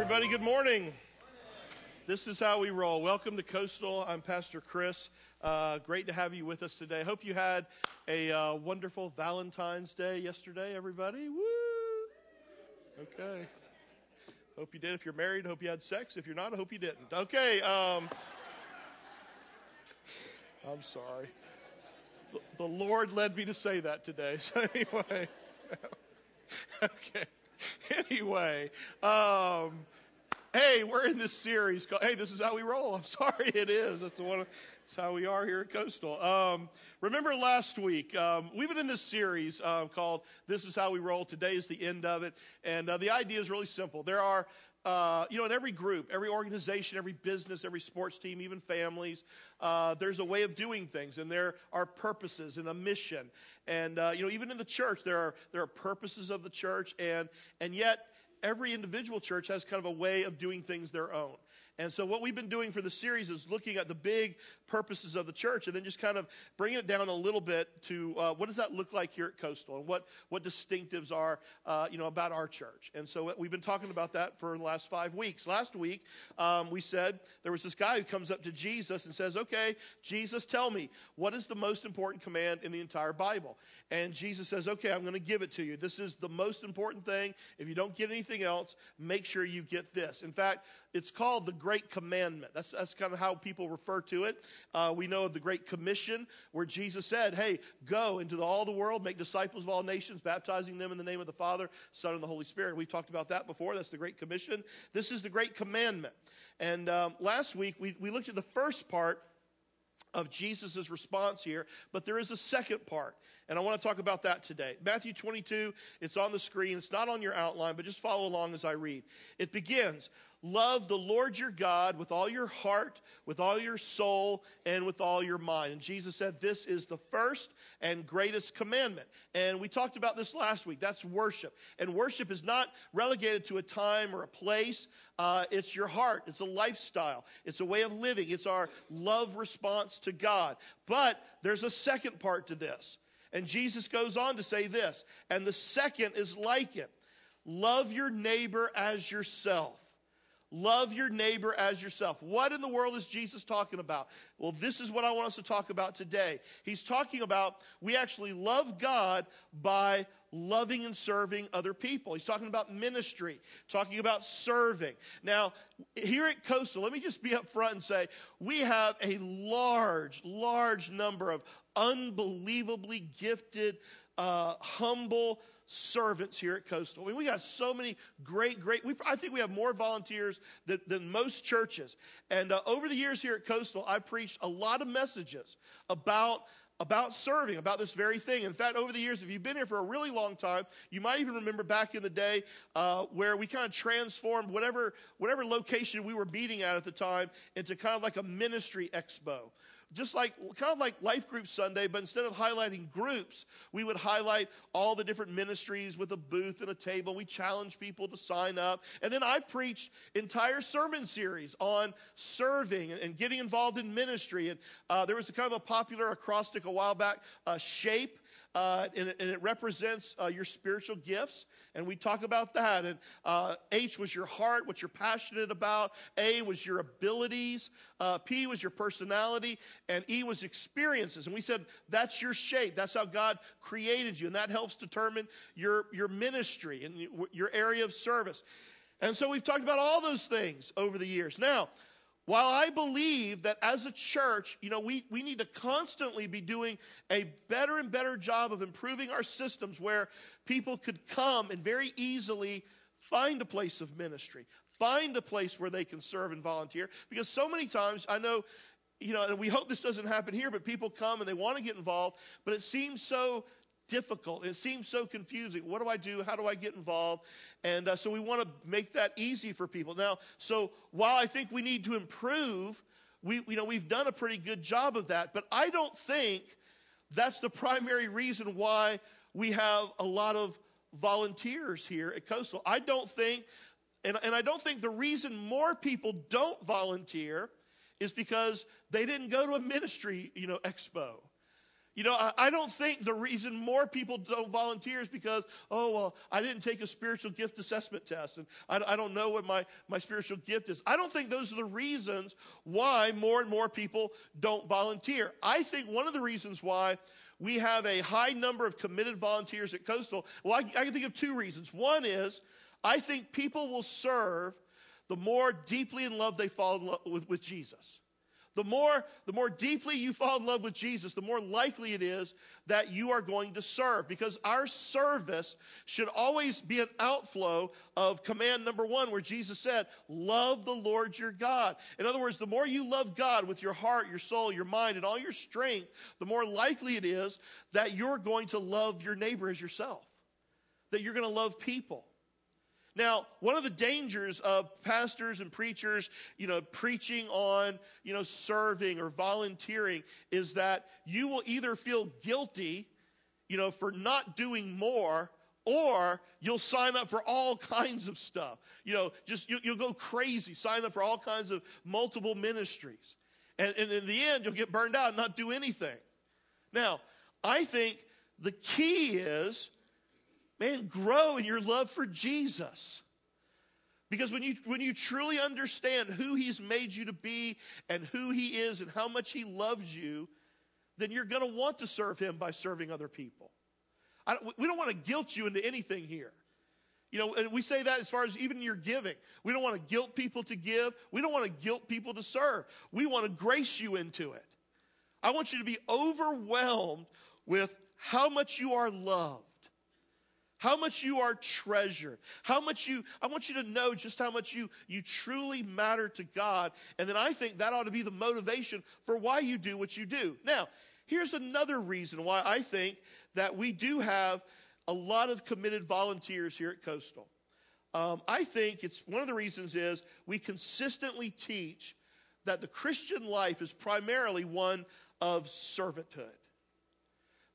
everybody. Good morning. This is how we roll. Welcome to Coastal. I'm Pastor Chris. Uh, great to have you with us today. Hope you had a uh, wonderful Valentine's Day yesterday, everybody. Woo! Okay. Hope you did. If you're married, hope you had sex. If you're not, I hope you didn't. Okay. Um, I'm sorry. The Lord led me to say that today. So, anyway. okay. Anyway. Um, hey, we're in this series called, hey, this is how we roll. I'm sorry, it is. That's, one, that's how we are here at Coastal. Um, remember last week, um, we've been in this series uh, called This is How We Roll. Today is the end of it. And uh, the idea is really simple. There are uh, you know, in every group, every organization, every business, every sports team, even families, uh, there's a way of doing things, and there are purposes and a mission. And uh, you know, even in the church, there are there are purposes of the church, and and yet every individual church has kind of a way of doing things their own. And so, what we've been doing for the series is looking at the big purposes of the church and then just kind of bringing it down a little bit to uh, what does that look like here at Coastal and what, what distinctives are uh, you know, about our church. And so, we've been talking about that for the last five weeks. Last week, um, we said there was this guy who comes up to Jesus and says, Okay, Jesus, tell me, what is the most important command in the entire Bible? And Jesus says, Okay, I'm going to give it to you. This is the most important thing. If you don't get anything else, make sure you get this. In fact, it's called the Great Commandment. That's, that's kind of how people refer to it. Uh, we know of the Great Commission, where Jesus said, Hey, go into all the world, make disciples of all nations, baptizing them in the name of the Father, Son, and the Holy Spirit. We've talked about that before. That's the Great Commission. This is the Great Commandment. And um, last week, we, we looked at the first part of Jesus' response here, but there is a second part, and I want to talk about that today. Matthew 22, it's on the screen. It's not on your outline, but just follow along as I read. It begins Love the Lord your God with all your heart, with all your soul, and with all your mind. And Jesus said, This is the first and greatest commandment. And we talked about this last week. That's worship. And worship is not relegated to a time or a place, uh, it's your heart, it's a lifestyle, it's a way of living, it's our love response to God. But there's a second part to this. And Jesus goes on to say this, and the second is like it love your neighbor as yourself. Love your neighbor as yourself. What in the world is Jesus talking about? Well, this is what I want us to talk about today. He's talking about we actually love God by loving and serving other people. He's talking about ministry, talking about serving. Now, here at Coastal, let me just be up front and say we have a large, large number of unbelievably gifted, uh, humble, servants here at Coastal. I mean, we got so many great, great, we, I think we have more volunteers than, than most churches. And uh, over the years here at Coastal, I preached a lot of messages about about serving, about this very thing. In fact, over the years, if you've been here for a really long time, you might even remember back in the day uh, where we kind of transformed whatever whatever location we were meeting at at the time into kind of like a ministry expo just like kind of like life group Sunday, but instead of highlighting groups, we would highlight all the different ministries with a booth and a table. We challenge people to sign up. And then I've preached entire sermon series on serving and, getting involved in ministry. And uh, there was a kind of a popular acrostic a while back, uh, shape uh, and, it, and, it, represents uh, your spiritual gifts. And we talk about that. And uh, H was your heart, what you're passionate about. A was your abilities. Uh, P was your personality. And E was experiences. And we said that's your shape. That's how God created you. And that helps determine your, your ministry and your area of service. And so we've talked about all those things over the years. Now, while I believe that as a church, you know, we, we need to constantly be doing a better and better job of improving our systems where people could come and very easily find a place of ministry, find a place where they can serve and volunteer. Because so many times, I know, you know, and we hope this doesn't happen here, but people come and they want to get involved, but it seems so difficult. It seems so confusing. What do I do? How do I get involved? And uh, so we want to make that easy for people. Now, so while I think we need to improve, we, you know, we've done a pretty good job of that, but I don't think that's the primary reason why we have a lot of volunteers here at Coastal. I don't think, and, and I don't think the reason more people don't volunteer is because they didn't go to a ministry, you know, expo You know, I, don't think the reason more people don't volunteer is because, oh, well, I didn't take a spiritual gift assessment test and I, I don't know what my, my spiritual gift is. I don't think those are the reasons why more and more people don't volunteer. I think one of the reasons why we have a high number of committed volunteers at Coastal, well, I, I can think of two reasons. One is I think people will serve the more deeply in love they fall in love with, with Jesus. The more, the more deeply you fall in love with Jesus, the more likely it is that you are going to serve. Because our service should always be an outflow of command number one, where Jesus said, Love the Lord your God. In other words, the more you love God with your heart, your soul, your mind, and all your strength, the more likely it is that you're going to love your neighbor as yourself, that you're going to love people. Now, one of the dangers of pastors and preachers, you know, preaching on, you know, serving or volunteering is that you will either feel guilty, you know, for not doing more or you'll sign up for all kinds of stuff. You know, just you, will go crazy, sign up for all kinds of multiple ministries. And, and in the end, you'll get burned out and not do anything. Now, I think the key is man, grow in your love for Jesus. Because when you, when you truly understand who He's made you to be and who He is and how much He loves you, then you're going to want to serve Him by serving other people. We don't want to guilt you into anything here. You know, and we say that as far as even your giving. We don't want to guilt people to give. We don't want to guilt people to serve. We want to grace you into it. I want you to be overwhelmed with how much you are loved how much you are treasured, how much you, I want you to know just how much you, you truly matter to God. And then I think that ought to be the motivation for why you do what you do. Now, here's another reason why I think that we do have a lot of committed volunteers here at Coastal. Um, I think it's one of the reasons is we consistently teach that the Christian life is primarily one of servanthood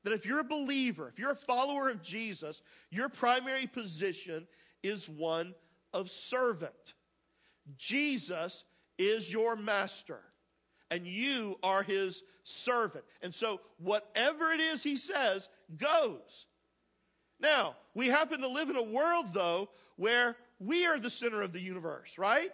that if you're a believer, if you're a follower of Jesus, your primary position is one of servant. Jesus is your master, and you are his servant. And so, whatever it is he says goes. Now, we happen to live in a world, though, where we are the center of the universe, right?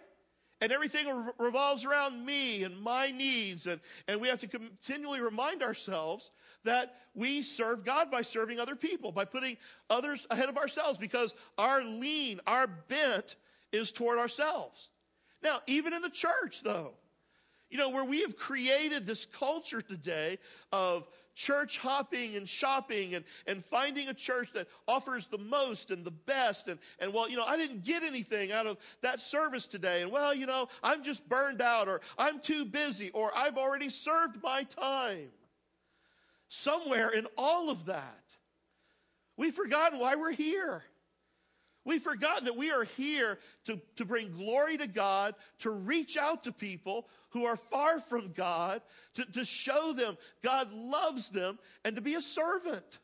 And everything revolves around me and my needs. And, and we have to continually remind ourselves that we serve God by serving other people, by putting others ahead of ourselves, because our lean, our bent is toward ourselves. Now, even in the church, though, you know, where we have created this culture today of church hopping and shopping and, and finding a church that offers the most and the best. And, and well, you know, I didn't get anything out of that service today. And well, you know, I'm just burned out or I'm too busy or I've already served my time somewhere in all of that. We've forgotten why we're here. We've forgotten that we are here to, to bring glory to God, to reach out to people who are far from God, to, to show them God loves them, and to be a servant.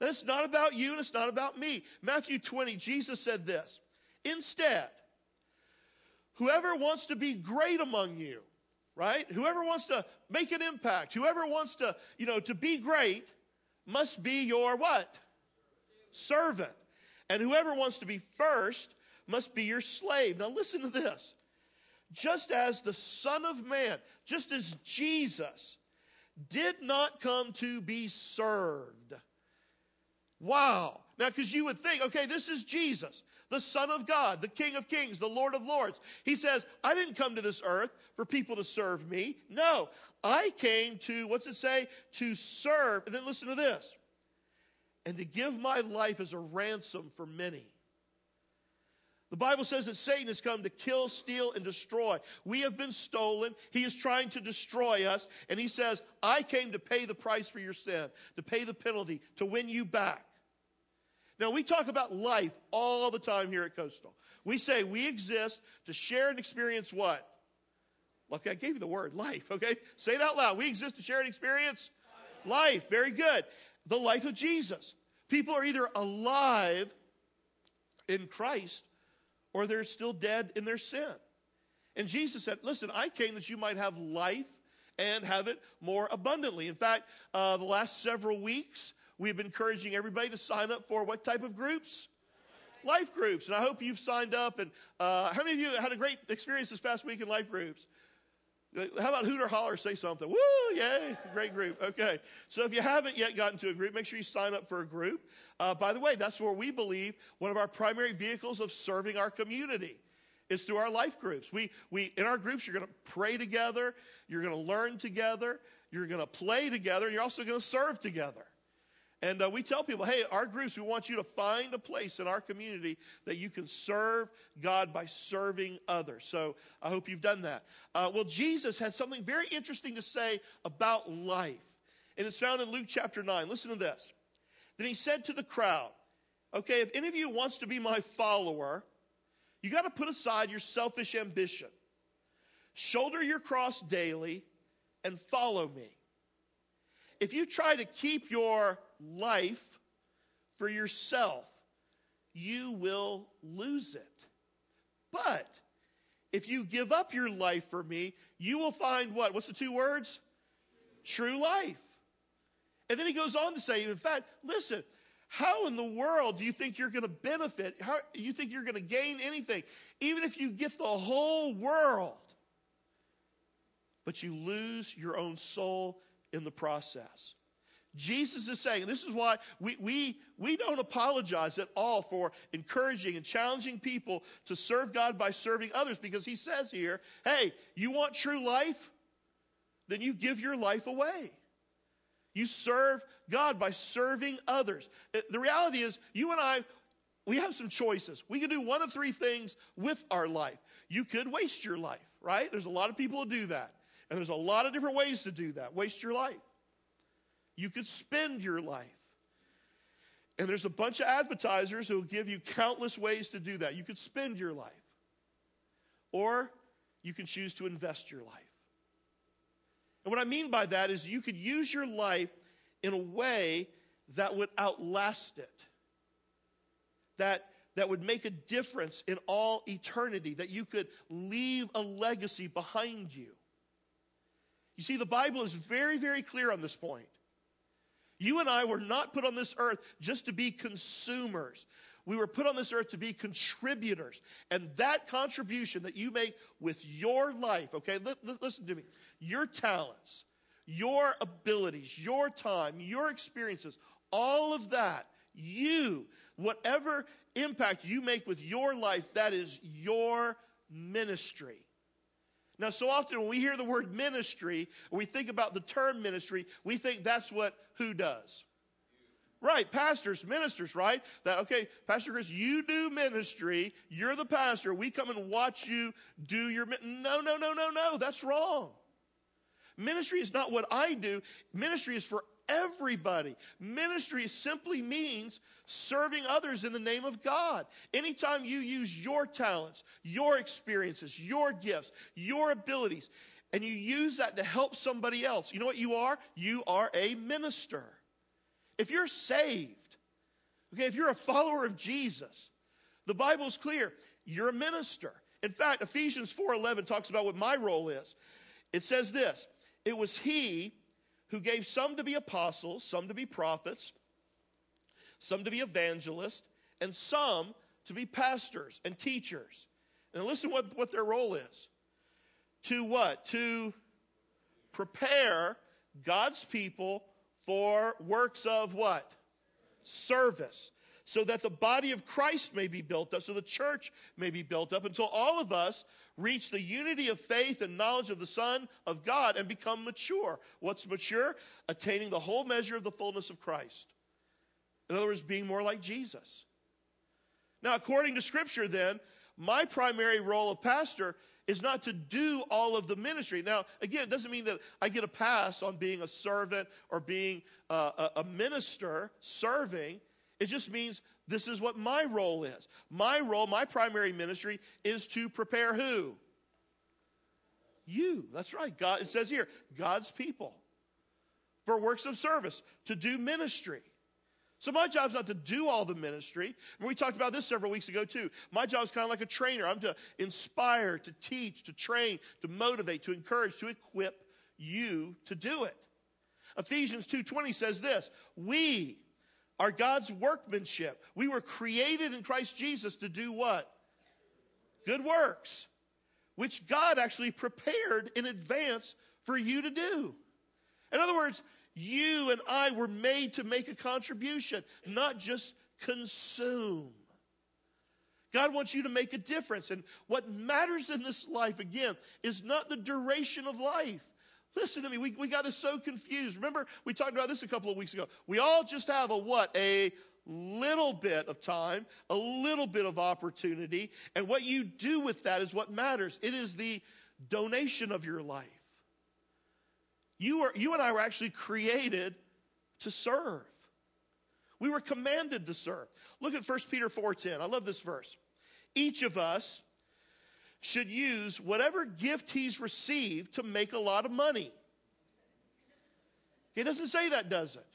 That it's not about you and it's not about me. Matthew 20, Jesus said this Instead, whoever wants to be great among you right? Whoever wants to make an impact, whoever wants to, you know, to be great must be your what? Servant. And whoever wants to be first must be your slave. Now listen to this. Just as the Son of Man, just as Jesus did not come to be served. Wow. Now, because you would think, okay, this is Jesus the Son of God, the King of Kings, the Lord of Lords. He says, I didn't come to this earth for people to serve me. No, I came to, what's it say? To serve. And then listen to this and to give my life as a ransom for many. The Bible says that Satan has come to kill, steal, and destroy. We have been stolen. He is trying to destroy us. And he says, I came to pay the price for your sin, to pay the penalty, to win you back. Now, we talk about life all the time here at Coastal. We say we exist to share and experience what? Look, I gave you the word life, okay? Say it out loud. We exist to share an experience life. life. Very good. The life of Jesus. People are either alive in Christ or they're still dead in their sin. And Jesus said, Listen, I came that you might have life and have it more abundantly. In fact, uh, the last several weeks, we've been encouraging everybody to sign up for what type of groups? Life groups. And I hope you've signed up. And uh, how many of you had a great experience this past week in life groups? How about Hooter Holler say something? Woo, yay, great group. Okay. So if you haven't yet gotten to a group, make sure you sign up for a group. Uh, by the way, that's where we believe one of our primary vehicles of serving our community is through our life groups. We, we, in our groups, you're going to pray together, you're going to learn together, you're going to play together, and you're also going to serve together. And uh, we tell people, hey, our groups, we want you to find a place in our community that you can serve God by serving others. So I hope you've done that. Uh, well, Jesus had something very interesting to say about life. And it's found in Luke chapter 9. Listen to this. Then he said to the crowd, okay, if any of you wants to be my follower, you got to put aside your selfish ambition, shoulder your cross daily, and follow me. If you try to keep your life for yourself, you will lose it. But if you give up your life for me, you will find what? What's the two words? True life. And then he goes on to say, in fact, listen, how in the world do you think you're going to benefit? How you think you're going to gain anything? Even if you get the whole world, but you lose your own soul in the process. Jesus is saying, this is why we, we, we don't apologize at all for encouraging and challenging people to serve God by serving others because he says here, hey, you want true life? Then you give your life away. You serve God by serving others. Uh, the reality is, you and I, we have some choices. We can do one of three things with our life. You could waste your life, right? There's a lot of people who do that. And there's a lot of different ways to do that. Waste your life. You could spend your life. And there's a bunch of advertisers who will give you countless ways to do that. You could spend your life. Or you can choose to invest your life. And what I mean by that is you could use your life in a way that would outlast it, that, that would make a difference in all eternity, that you could leave a legacy behind you. You see, the Bible is very, very clear on this point. You and I were not put on this earth just to be consumers. We were put on this earth to be contributors. And that contribution that you make with your life, okay, li- li- listen to me, your talents, your abilities, your time, your experiences, all of that, you, whatever impact you make with your life, that is your ministry. Now, so often when we hear the word ministry, we think about the term ministry, we think that's what who does? Right, pastors, ministers, right? That, okay, Pastor Chris, you do ministry. You're the pastor. We come and watch you do your. No, no, no, no, no. That's wrong. Ministry is not what I do. Ministry is for everybody. Ministry simply means serving others in the name of God. Anytime you use your talents, your experiences, your gifts, your abilities, and you use that to help somebody else, you know what you are? You are a minister. If you're saved, okay, if you're a follower of Jesus, the Bible's clear, you're a minister. In fact, Ephesians 4:11 talks about what my role is. It says this, it was he who gave some to be apostles, some to be prophets, some to be evangelists, and some to be pastors and teachers. And listen what, what their role is. To what? To prepare God's people for works of what? Service. So that the body of Christ may be built up, so the church may be built up until all of us reach the unity of faith and knowledge of the Son of God and become mature. What's mature? Attaining the whole measure of the fullness of Christ. In other words, being more like Jesus. Now, according to Scripture, then, my primary role of pastor is not to do all of the ministry. Now, again, it doesn't mean that I get a pass on being a servant or being uh, a, a minister serving. It just means this is what my role is. My role, my primary ministry is to prepare who? You. That's right. God, it says here, God's people for works of service, to do ministry. So my job is not to do all the ministry. And we talked about this several weeks ago too. My job is kind of like a trainer. I'm to inspire, to teach, to train, to motivate, to encourage, to equip you to do it. Ephesians 2:20 says this, "We are God's workmanship. We were created in Christ Jesus to do what? Good works, which God actually prepared in advance for you to do." In other words, you and I were made to make a contribution, not just consume. God wants you to make a difference. And what matters in this life, again, is not the duration of life. Listen to me, we, we got this so confused. Remember, we talked about this a couple of weeks ago. We all just have a what? A little bit of time, a little bit of opportunity. And what you do with that is what matters. It is the donation of your life. You, are, you and I were actually created to serve. We were commanded to serve. Look at 1 Peter 4:10. I love this verse. Each of us should use whatever gift he's received to make a lot of money. He doesn't say that, does it?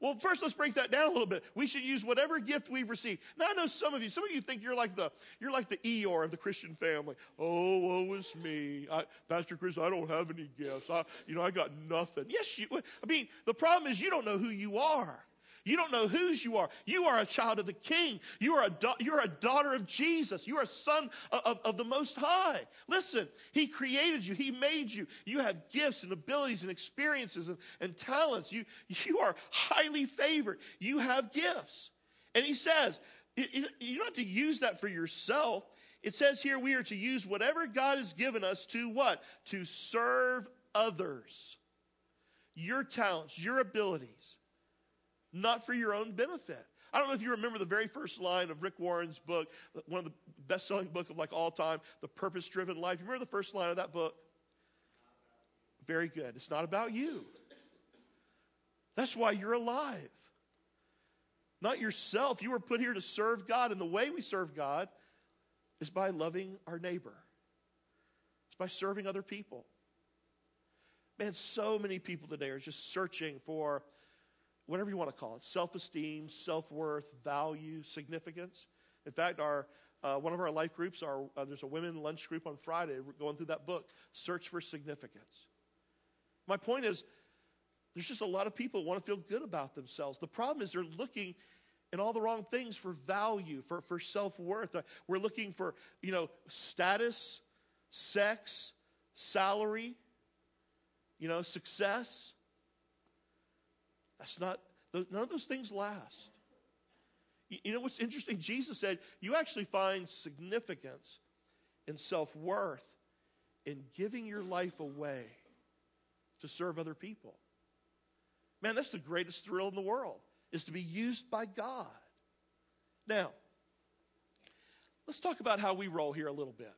Well, first let's break that down a little bit. We should use whatever gift we've received. Now I know some of you, some of you think you're like the you're like the Eeyore of the Christian family. Oh, woe is me, I, Pastor Chris. I don't have any gifts. I, you know, I got nothing. Yes, you. I mean, the problem is you don't know who you are. You don't know whose you are. You are a child of the King. You are a, da- you're a daughter of Jesus. You are a son of, of, of, the Most High. Listen, He created you. He made you. You have gifts and abilities and experiences and, and talents. You, you are highly favored. You have gifts. And He says, you don't have to use that for yourself. It says here we are to use whatever God has given us to what? To serve others. Your talents, your abilities not for your own benefit. I don't know if you remember the very first line of Rick Warren's book, one of the best selling book of like all time, The Purpose Driven Life. You remember the first line of that book? Very good. It's not about you. That's why you're alive. Not yourself. You were put here to serve God, and the way we serve God is by loving our neighbor. It's by serving other people. Man, so many people today are just searching for whatever you want to call it self esteem, self worth, value, significance. In fact, our, uh, one of our life groups, our, uh, there's a women lunch group on Friday. We're going through that book, Search for Significance. My point is, there's just a lot of people who want to feel good about themselves. The problem is they're looking in all the wrong things for value, for, for self worth. Uh, we're looking for, you know, status, sex, salary, you know, success. That's not, none of those things last. You know what's interesting? Jesus said, You actually find significance and self worth in giving your life away to serve other people. Man, that's the greatest thrill in the world, is to be used by God. Now, let's talk about how we roll here a little bit.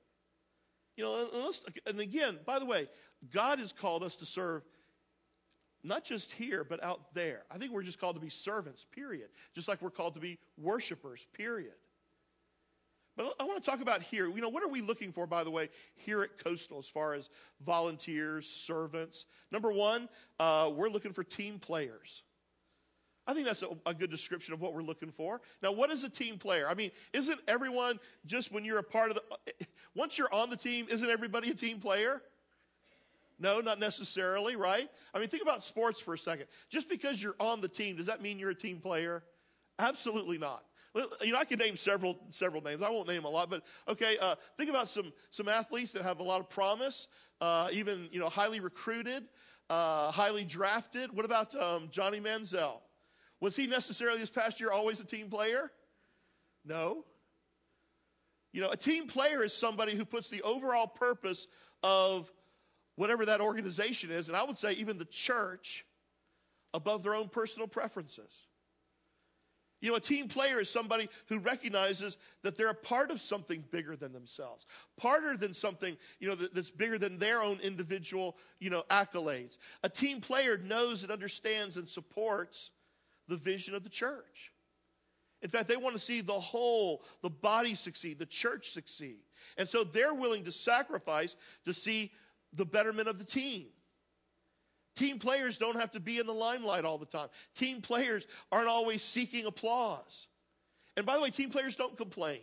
You know, and again, by the way, God has called us to serve not just here, but out there. I think we're just called to be servants, period. Just like we're called to be worshipers, period. But I want to talk about here. You know, what are we looking for, by the way, here at Coastal as far as volunteers, servants? Number one, uh, we're looking for team players. I think that's a, a, good description of what we're looking for. Now, what is a team player? I mean, isn't everyone just when you're a part of the, once you're on the team, isn't everybody a team player? No, not necessarily, right? I mean, think about sports for a second. Just because you're on the team, does that mean you're a team player? Absolutely not. You know, I can name several several names. I won't name a lot, but okay. Uh, think about some some athletes that have a lot of promise, uh, even you know, highly recruited, uh, highly drafted. What about um, Johnny Manziel? Was he necessarily this past year always a team player? No. You know, a team player is somebody who puts the overall purpose of whatever that organization is, and I would say even the church, above their own personal preferences. You know, a team player is somebody who recognizes that they're a part of something bigger than themselves, parter than something, you know, that's bigger than their own individual, you know, accolades. A team player knows and understands and supports the vision of the church. In fact, they want to see the whole, the body succeed, the church succeed. And so they're willing to sacrifice to see the betterment of the team. Team players don't have to be in the limelight all the time. Team players aren't always seeking applause. And by the way, team players don't complain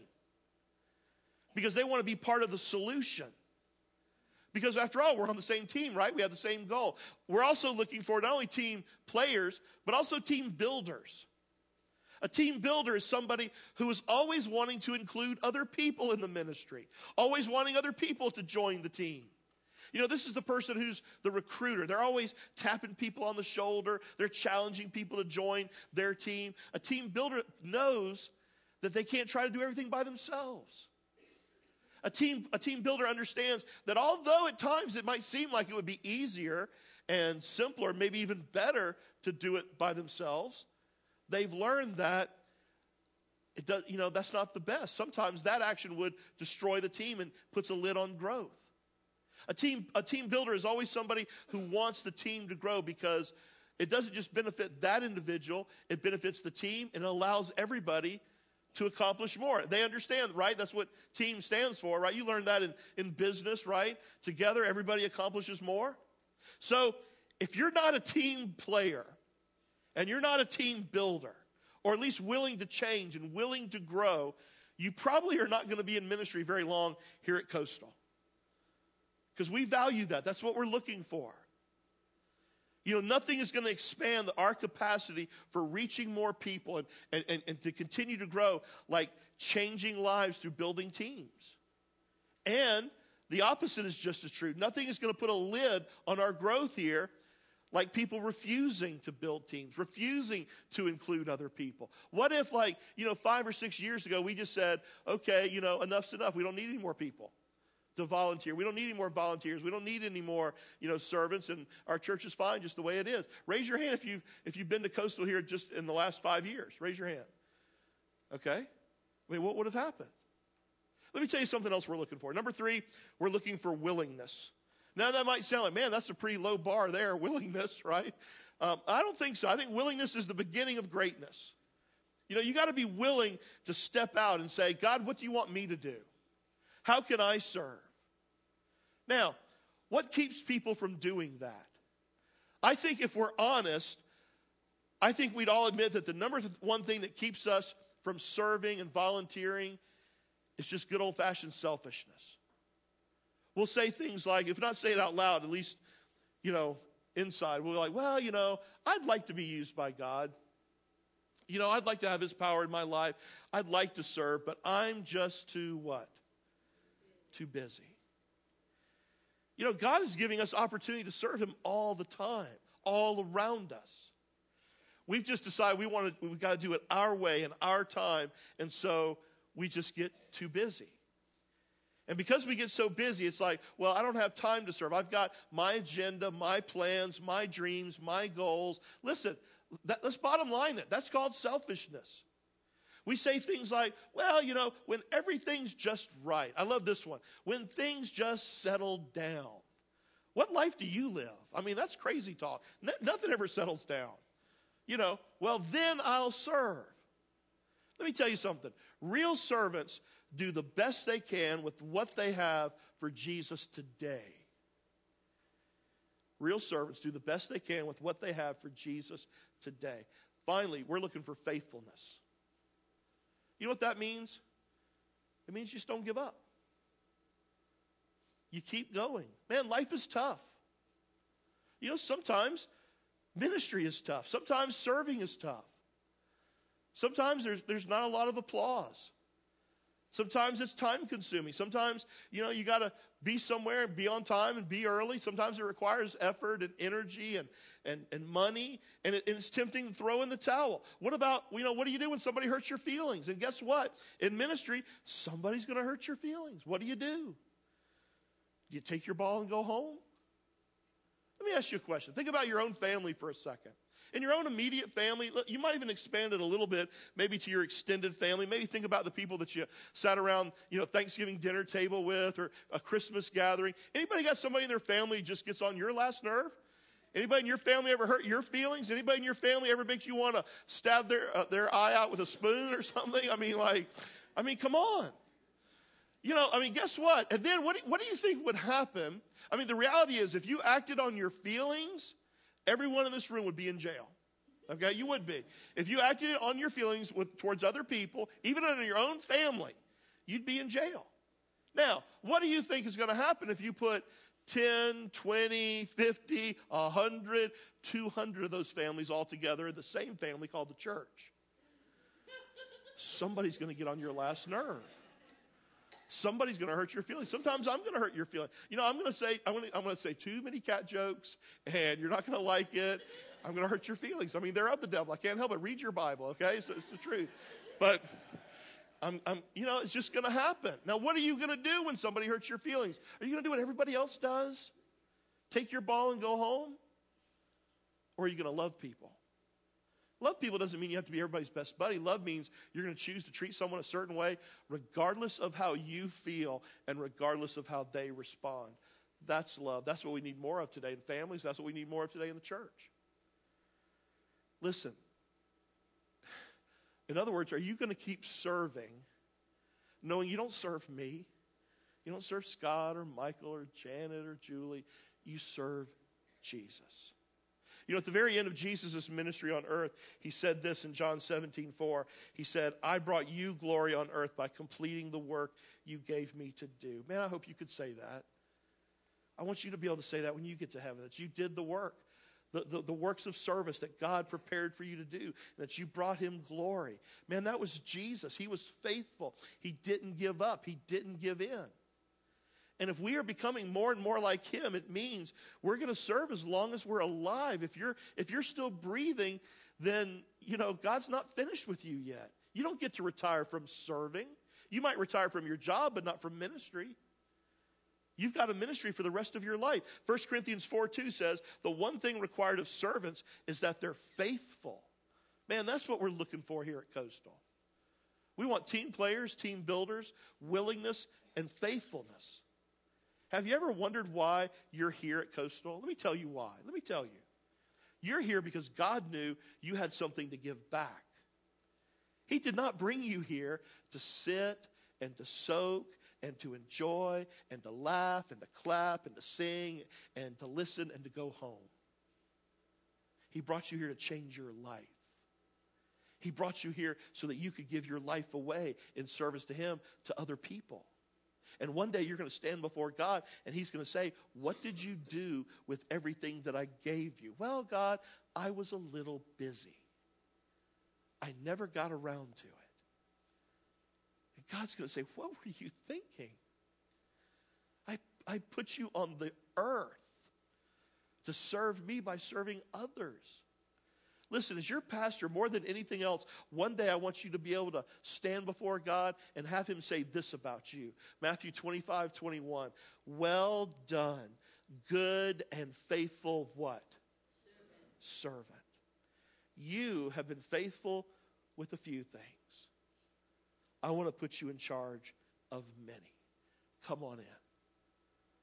because they want to be part of the solution. Because after all, we're on the same team, right? We have the same goal. We're also looking for not only team players, but also team builders. A team builder is somebody who is always wanting to include other people in the ministry, always wanting other people to join the team. You know, this is the person who's the recruiter. They're always tapping people on the shoulder, they're challenging people to join their team. A team builder knows that they can't try to do everything by themselves. A team, a team builder understands that although at times it might seem like it would be easier and simpler, maybe even better to do it by themselves, they've learned that it does, you know, that's not the best. Sometimes that action would destroy the team and puts a lid on growth. A team, a team builder is always somebody who wants the team to grow because it doesn't just benefit that individual, it benefits the team and it allows everybody to accomplish more. They understand, right? That's what team stands for, right? You learn that in, in business, right? Together, everybody accomplishes more. So if you're not a team player and you're not a team builder, or at least willing to change and willing to grow, you probably are not going to be in ministry very long here at Coastal. Because we value that. That's what we're looking for. You know, nothing is going to expand our capacity for reaching more people and, and, and, and, to continue to grow like changing lives through building teams. And the opposite is just as true. Nothing is going to put a lid on our growth here like people refusing to build teams, refusing to include other people. What if, like, you know, five or six years ago, we just said, okay, you know, enough's enough. We don't need any more people to volunteer. We don't need any more volunteers. We don't need any more, you know, servants. And our church is fine just the way it is. Raise your hand if you if you've been to Coastal here just in the last five years. Raise your hand. Okay. I mean, what would have happened? Let me tell you something else we're looking for. Number three, we're looking for willingness. Now that might sound like, man, that's a pretty low bar there, willingness, right? Um, I don't think so. I think willingness is the beginning of greatness. You know, you got to be willing to step out and say, God, what do you want me to do? How can I serve? Now, what keeps people from doing that? I think if we're honest, I think we'd all admit that the number one thing that keeps us from serving and volunteering is just good old fashioned selfishness. We'll say things like, if not say it out loud, at least, you know, inside, we're like, well, you know, I'd like to be used by God. You know, I'd like to have His power in my life. I'd like to serve, but I'm just too what? Too busy. You know, God is giving us opportunity to serve Him all the time, all around us. We've just decided we want to, we've got to do it our way and our time, and so we just get too busy. And because we get so busy, it's like, well, I don't have time to serve. I've got my agenda, my plans, my dreams, my goals. Listen, that, let's bottom line it. That's called selfishness. We say things like, well, you know, when everything's just right. I love this one. When things just settle down. What life do you live? I mean, that's crazy talk. Nothing ever settles down. You know, well, then I'll serve. Let me tell you something. Real servants do the best they can with what they have for Jesus today. Real servants do the best they can with what they have for Jesus today. Finally, we're looking for faithfulness. You know what that means? It means you just don't give up. You keep going. Man, life is tough. You know, sometimes ministry is tough. Sometimes serving is tough. Sometimes there's, there's not a lot of applause. Sometimes it's time consuming. Sometimes, you know, you got to be somewhere and be on time and be early. Sometimes it requires effort and energy and, and, and money, and, it, and it's tempting to throw in the towel. What about, you know, what do you do when somebody hurts your feelings? And guess what? In ministry, somebody's going to hurt your feelings. What do you do? Do you take your ball and go home? Let me ask you a question. Think about your own family for a second in your own immediate family, you might even expand it a little bit, maybe to your extended family. Maybe think about the people that you sat around, you know, Thanksgiving dinner table with or a Christmas gathering. Anybody got somebody in their family just gets on your last nerve? Anybody in your family ever hurt your feelings? Anybody in your family ever makes you want to stab their, uh, their eye out with a spoon or something? I mean, like, I mean, come on. You know, I mean, guess what? And then what, what do you think would happen? I mean, the reality is if you acted on your feelings, everyone in this room would be in jail. Okay, you would be. If you acted on your feelings with, towards other people, even in your own family, you'd be in jail. Now, what do you think is going to happen if you put 10, 20, 50, 100, 200 of those families all together in the same family called the church. Somebody's going to get on your last nerve. Somebody's going to hurt your feelings. Sometimes I'm going to hurt your feelings. You know, I'm going to say I'm going to, say too many cat jokes, and you're not going to like it. I'm going to hurt your feelings. I mean, they're of the devil. I can't help it. Read your Bible, okay? So it's the truth. But I'm, I'm, you know, it's just going to happen. Now, what are you going to do when somebody hurts your feelings? Are you going to do what everybody else does? Take your ball and go home? Or are you going to love people? Love people doesn't mean you have to be everybody's best buddy. Love means you're going to choose to treat someone a certain way, regardless of how you feel and regardless of how they respond. That's love. That's what we need more of today in families. That's what we need more of today in the church. Listen. In other words, are you going to keep serving knowing you don't serve me? You don't serve Scott or Michael or Janet or Julie. You serve Jesus. You know, at the very end of Jesus' ministry on earth, he said this in John 17, 4. He said, I brought you glory on earth by completing the work you gave me to do. Man, I hope you could say that. I want you to be able to say that when you get to heaven, that you did the work. The, the, the, works of service that God prepared for you to do, that you brought him glory. Man, that was Jesus. He was faithful. He didn't give up, he didn't give in. And if we are becoming more and more like him, it means we're going to serve as long as we're alive. If you're if you're still breathing, then you know God's not finished with you yet. You don't get to retire from serving. You might retire from your job, but not from ministry. You've got a ministry for the rest of your life. 1 Corinthians 4 2 says, The one thing required of servants is that they're faithful. Man, that's what we're looking for here at Coastal. We want team players, team builders, willingness, and faithfulness. Have you ever wondered why you're here at Coastal? Let me tell you why. Let me tell you. You're here because God knew you had something to give back. He did not bring you here to sit and to soak and to enjoy and to laugh and to clap and to sing and to listen and to go home. He brought you here to change your life. He brought you here so that you could give your life away in service to Him to other people. And one day you're going to stand before God and He's going to say, What did you do with everything that I gave you? Well, God, I was a little busy. I never got around to it. And God's going to say, What were you thinking? I, I put you on the earth to serve me by serving others. Listen, as your pastor, more than anything else, one day I want you to be able to stand before God and have Him say this about you Matthew 25, 21. Well done, good and faithful what? Servant. Servant. You have been faithful with a few things. I want to put you in charge of many. Come on in.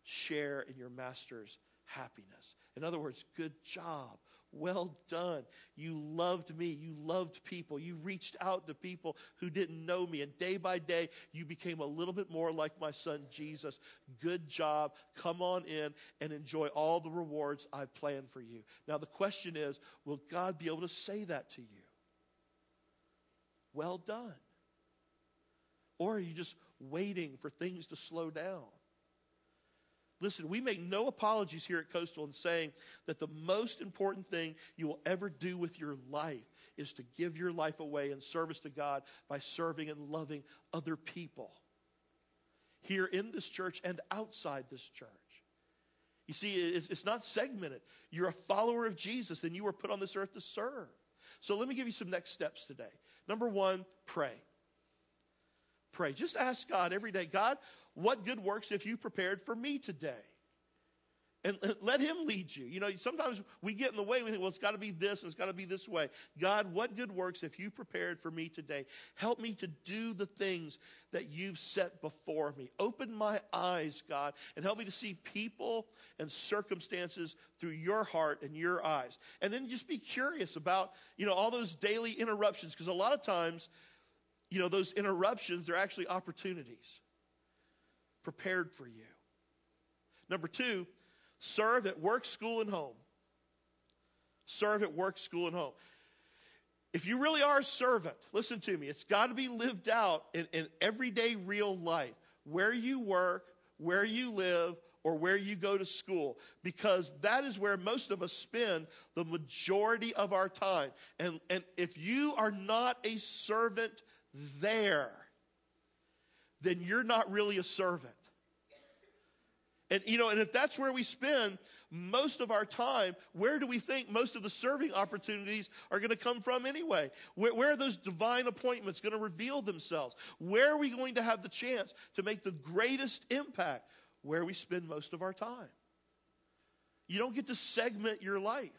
Share in your master's happiness. In other words, good job. Well done. You loved me. You loved people. You reached out to people who didn't know me. And day by day, you became a little bit more like my son Jesus. Good job. Come on in and enjoy all the rewards I've planned for you. Now, the question is will God be able to say that to you? Well done. Or are you just waiting for things to slow down? Listen, we make no apologies here at Coastal in saying that the most important thing you will ever do with your life is to give your life away in service to God by serving and loving other people here in this church and outside this church. You see, it's not segmented. You're a follower of Jesus, and you were put on this earth to serve. So let me give you some next steps today. Number one, pray. Pray. Just ask God every day God, what good works if you prepared for me today? And let him lead you. You know, sometimes we get in the way. We think, well, it's got to be this and it's got to be this way. God, what good works if you prepared for me today? Help me to do the things that you've set before me. Open my eyes, God, and help me to see people and circumstances through your heart and your eyes. And then just be curious about, you know, all those daily interruptions because a lot of times, you know, those interruptions, they're actually opportunities prepared for you. Number two, serve at work, school, and home. Serve at work, school, and home. If you really are a servant, listen to me, it's got to be lived out in, in everyday real life. Where you work, where you live, or where you go to school because that is where most of us spend the majority of our time. And, and if you are not a servant there, then you're not really a servant. And you know, and if that's where we spend most of our time, where do we think most of the serving opportunities are going to come from anyway? Where, where, are those divine appointments going to reveal themselves? Where are we going to have the chance to make the greatest impact? Where we spend most of our time. You don't get to segment your life.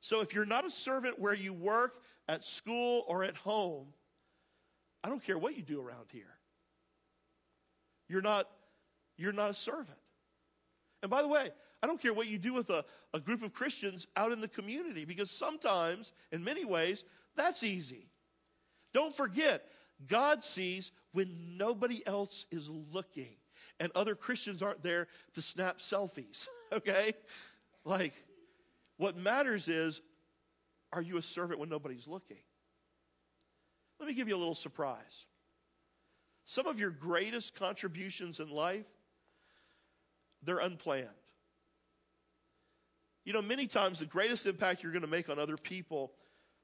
So if you're not a servant where you work, at school, or at home, I don't care what you do around here. You're not, you're not a servant. And by the way, I don't care what you do with a, a group of Christians out in the community because sometimes, in many ways, that's easy. Don't forget, God sees when nobody else is looking and other Christians aren't there to snap selfies, okay? Like, what matters is are you a servant when nobody's looking? Let me give you a little surprise. Some of your greatest contributions in life, they're unplanned. You know, many times the greatest impact you're going to make on other people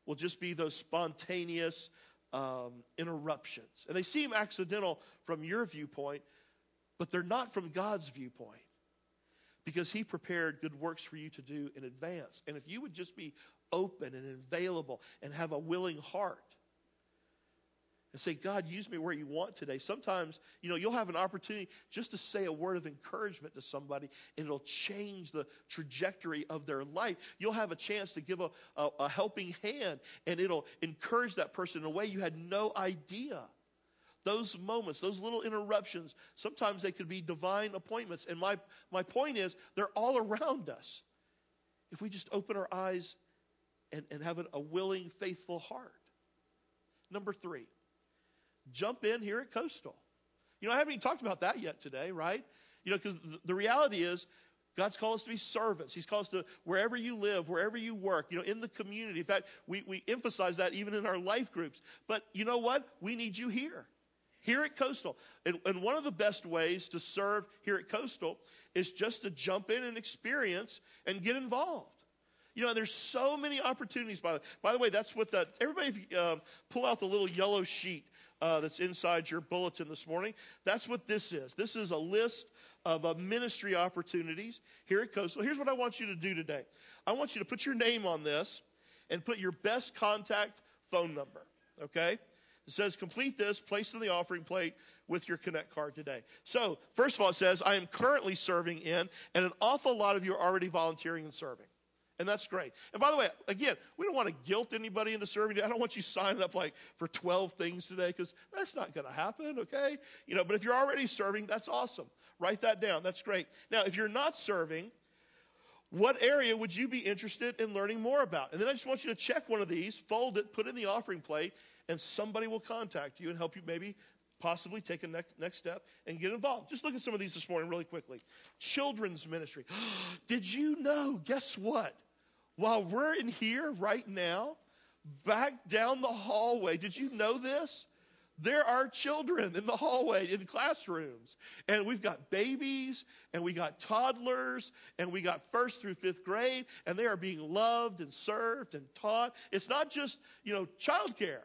will just be those spontaneous um, interruptions. And they seem accidental from your viewpoint, but they're not from God's viewpoint because He prepared good works for you to do in advance. And if you would just be open and available and have a willing heart, and say, God, use me where you want today. Sometimes, you know, you'll have an opportunity just to say a word of encouragement to somebody, and it'll change the trajectory of their life. You'll have a chance to give a, a, a helping hand, and it'll encourage that person in a way you had no idea. Those moments, those little interruptions, sometimes they could be divine appointments. And my, my point is, they're all around us. If we just open our eyes and, and have a willing, faithful heart. Number three, jump in here at Coastal. You know, I haven't even talked about that yet today, right? You know, because the reality is, God's called us to be servants. He's called us to wherever you live, wherever you work, you know, in the community. In fact, we, we emphasize that even in our life groups. But you know what? We need you here, here at Coastal. And, and one of the best ways to serve here at Coastal is just to jump in and experience and get involved. You know, there's so many opportunities. By the, by the way, that's what that, everybody uh, pull out the little yellow sheet uh, that's inside your bulletin this morning. That's what this is. This is a list of uh, ministry opportunities here at Coastal. Here's what I want you to do today I want you to put your name on this and put your best contact phone number, okay? It says, complete this, place in the offering plate with your Connect card today. So, first of all, it says, I am currently serving in, and an awful lot of you are already volunteering and serving. And that's great. And by the way, again, we don't want to guilt anybody into serving. I don't want you signing up like for 12 things today because that's not going to happen, okay? You know, but if you're already serving, that's awesome. Write that down. That's great. Now, if you're not serving, what area would you be interested in learning more about? And then I just want you to check one of these, fold it, put it in the offering plate, and somebody will contact you and help you maybe possibly take a next, next step and get involved. Just look at some of these this morning really quickly. Children's ministry. Did you know? Guess what? While we're in here right now, back down the hallway, did you know this? There are children in the hallway, in the classrooms. And we've got babies, and we got toddlers, and we got first through fifth grade, and they are being loved and served and taught. It's not just, you know, childcare.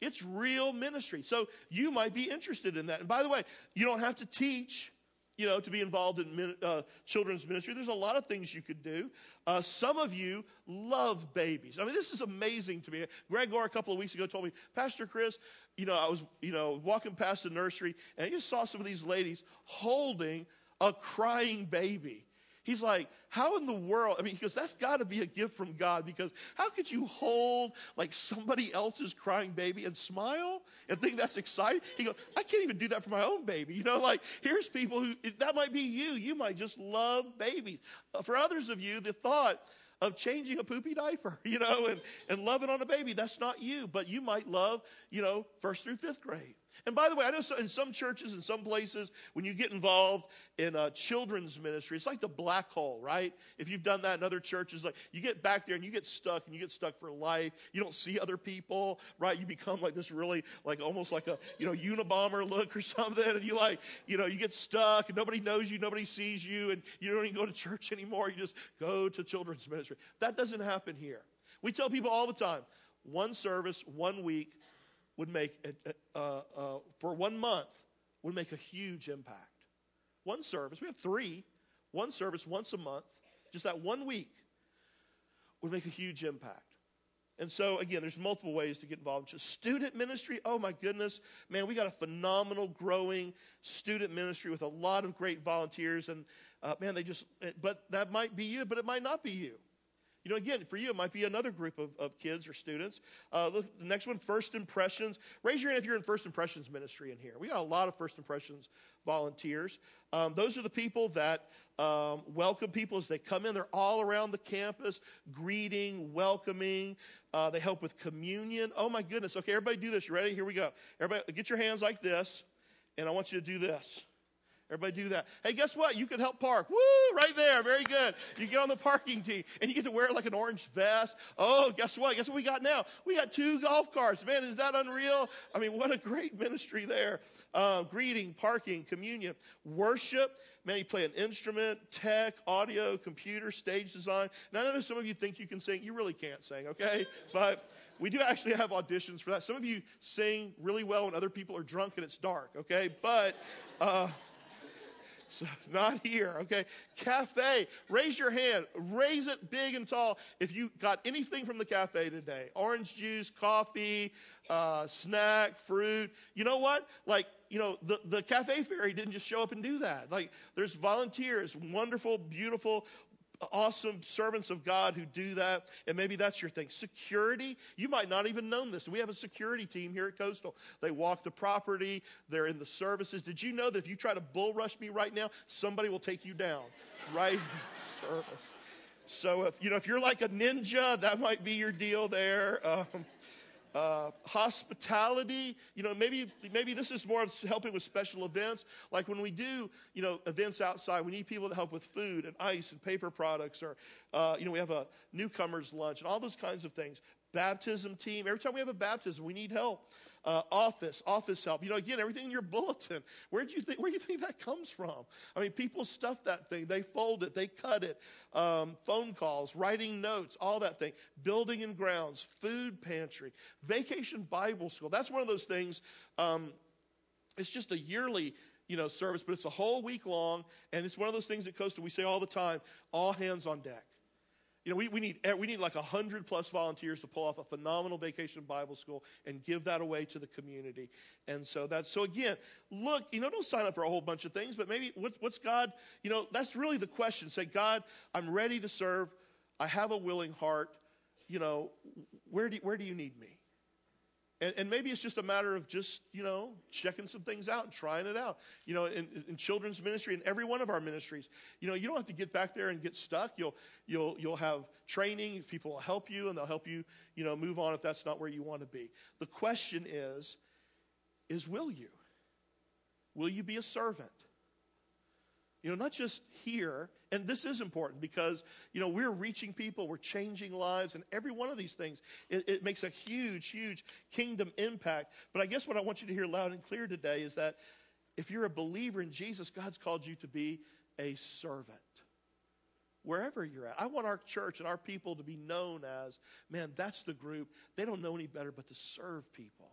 It's real ministry. So you might be interested in that. And by the way, you don't have to teach you know, to be involved in uh, children's ministry. There's a lot of things you could do. Uh, some of you love babies. I mean, this is amazing to me. Greg Gore a couple of weeks ago told me, Pastor Chris, you know, I was, you know, walking past the nursery and I just saw some of these ladies holding a crying baby. He's like, how in the world? I mean, he goes, that's got to be a gift from God because how could you hold like somebody else's crying baby and smile and think that's exciting? He goes, I can't even do that for my own baby. You know, like here's people who, that might be you. You might just love babies. Uh, for others of you, the thought of changing a poopy diaper, you know, and, and loving on a baby, that's not you, but you might love, you know, first through fifth grade. And by the way, I know in some churches, in some places, when you get involved in a children's ministry, it's like the black hole, right? If you've done that in other churches, like you get back there and you get stuck and you get stuck for life. You don't see other people, right? You become like this really, like almost like a, you know, Unabomber look or something. And you like, you know, you get stuck and nobody knows you, nobody sees you, and you don't even go to church anymore. You just go to children's ministry. That doesn't happen here. We tell people all the time one service, one week, would make, a, uh, uh, for one month, would make a huge impact. One service, we have three, one service once a month, just that one week would make a huge impact. And so, again, there's multiple ways to get involved. Just student ministry, oh my goodness, man, we got a phenomenal, growing student ministry with a lot of great volunteers. And uh, man, they just, but that might be you, but it might not be you. You know, again, for you, it might be another group of, of kids or students. Uh, look, the next one, First Impressions. Raise your hand if you're in First Impressions ministry in here. We got a lot of First Impressions volunteers. Um, those are the people that um, welcome people as they come in. They're all around the campus, greeting, welcoming. Uh, they help with communion. Oh, my goodness. Okay, everybody do this. You ready? Here we go. Everybody, get your hands like this, and I want you to do this. Everybody do that. Hey, guess what? You can help park. Woo! Right there. Very good. You get on the parking team and you get to wear like an orange vest. Oh, guess what? Guess what we got now? We got two golf carts. Man, is that unreal? I mean, what a great ministry there. Uh, greeting, parking, communion, worship. Man, you play an instrument, tech, audio, computer, stage design. Now, I know some of you think you can sing. You really can't sing, okay? But we do actually have auditions for that. Some of you sing really well when other people are drunk and it's dark, okay? But, uh, so not here, okay? Cafe, raise your hand. Raise it big and tall if you got anything from the cafe today orange juice, coffee, uh, snack, fruit. You know what? Like, you know, the, the cafe fairy didn't just show up and do that. Like, there's volunteers, wonderful, beautiful awesome servants of God who do that, and maybe that's your thing. Security, you might not even know this. We have a security team here at Coastal. They walk the property, they're in the services. Did you know that if you try to bull rush me right now, somebody will take you down right service? So if you know if you're like a ninja, that might be your deal there. Um, uh, hospitality. You know, maybe maybe this is more of helping with special events. Like when we do, you know, events outside, we need people to help with food and ice and paper products, or uh, you know, we have a newcomers lunch and all those kinds of things. Baptism team. Every time we have a baptism, we need help uh, office, office help. You know, again, everything in your bulletin. Where do you think? Where do you think that comes from? I mean, people stuff that thing. They fold it. They cut it. Um, phone calls, writing notes, all that thing. Building and grounds, food pantry, vacation Bible school. That's one of those things. Um, it's just a yearly you know service, but it's a whole week long, and it's one of those things at Coastal we say all the time: all hands on deck. You know, we, we need, we need like 100 plus volunteers to pull off a phenomenal vacation Bible school and give that away to the community. And so that's, so again, look, you know, don't sign up for a whole bunch of things, but maybe what, what's God, you know, that's really the question. Say, God, I'm ready to serve. I have a willing heart. You know, where do, where do you need me? And, and, maybe it's just a matter of just, you know, checking some things out and trying it out. You know, in, in, children's ministry, in every one of our ministries, you know, you don't have to get back there and get stuck. You'll, you'll, you'll have training. People will help you and they'll help you, you know, move on if that's not where you want to be. The question is, is will you? Will you be a servant? You know, not just here, and this is important because, you know, we're reaching people, we're changing lives, and every one of these things, it, it, makes a huge, huge kingdom impact. But I guess what I want you to hear loud and clear today is that if you're a believer in Jesus, God's called you to be a servant. Wherever you're at. I want our church and our people to be known as, man, that's the group. They don't know any better but to serve people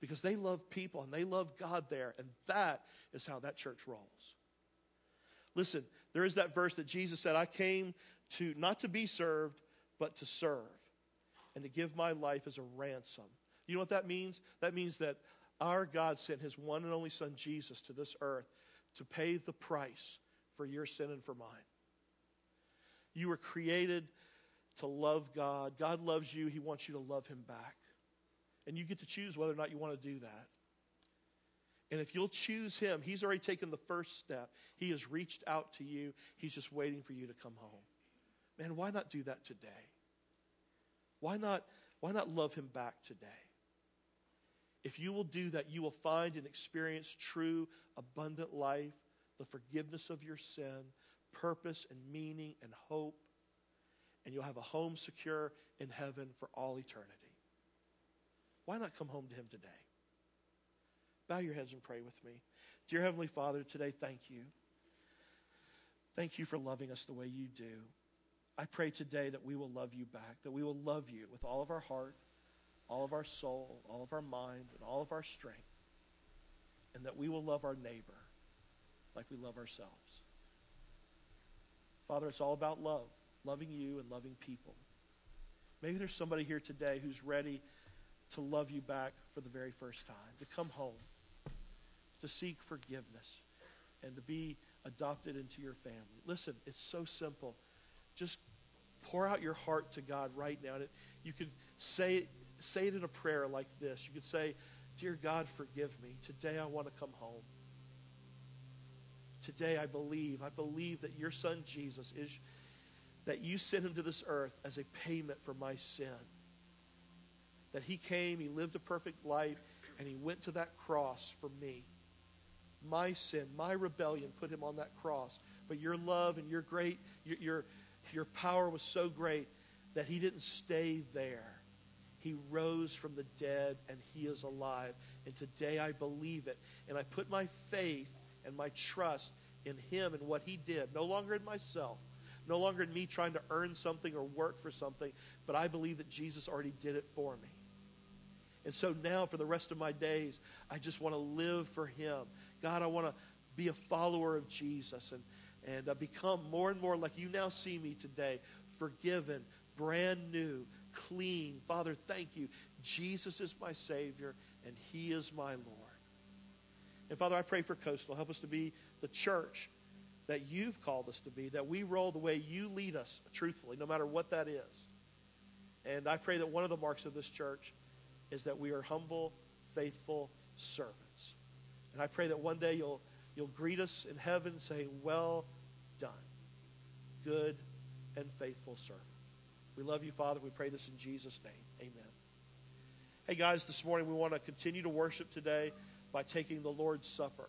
because they love people and they love God there. And that is how that church rolls. Listen, there is that verse that Jesus said, I came to not to be served, but to serve and to give my life as a ransom. You know what that means? That means that our God sent his one and only Son, Jesus, to this earth to pay the price for your sin and for mine. You were created to love God. God loves you, he wants you to love him back. And you get to choose whether or not you want to do that. And if you'll choose him, he's already taken the first step. He has reached out to you. He's just waiting for you to come home. Man, why not do that today? Why not, why not love him back today? If you will do that, you will find and experience true, abundant life, the forgiveness of your sin, purpose and meaning and hope, and you'll have a home secure in heaven for all eternity. Why not come home to Him today? Bow your heads and pray with me. Dear Heavenly Father, today, thank you. Thank you for loving us the way you do. I pray today that we will love you back, that we will love you with all of our heart, all of our soul, all of our mind, and all of our strength, and that we will love our neighbor like we love ourselves. Father, it's all about love, loving you and loving people. Maybe there's somebody here today who's ready to love you back for the very first time, to come home, to seek forgiveness, and to be adopted into your family. Listen, it's so simple. Just pour out your heart to God right now. You could say, say it in a prayer like this. You could say, Dear God, forgive me. Today I want to come home. Today I believe, I believe that your son Jesus is, that you sent him to this earth as a payment for my sin. That he came, he lived a perfect life, and he went to that cross for me. My sin, my rebellion put him on that cross. But your love and your great, your, your, your power was so great that he didn't stay there. He rose from the dead and he is alive. And today I believe it. And I put my faith and my trust in him and what he did, no longer in myself, no longer in me trying to earn something or work for something, but I believe that Jesus already did it for me. And so now, for the rest of my days, I just want to live for him. God, I want to be a follower of Jesus and, and uh, become more and more like you now see me today, forgiven, brand new, clean. Father, thank you. Jesus is my Savior, and He is my Lord. And Father, I pray for Coastal. Help us to be the church that you've called us to be, that we roll the way you lead us truthfully, no matter what that is. And I pray that one of the marks of this church is that we are humble, faithful servants. And I pray that one day you'll, you'll greet us in heaven saying, Well done, good and faithful servant. We love you, Father. We pray this in Jesus' name. Amen. Hey, guys, this morning we want to continue to worship today by taking the Lord's Supper.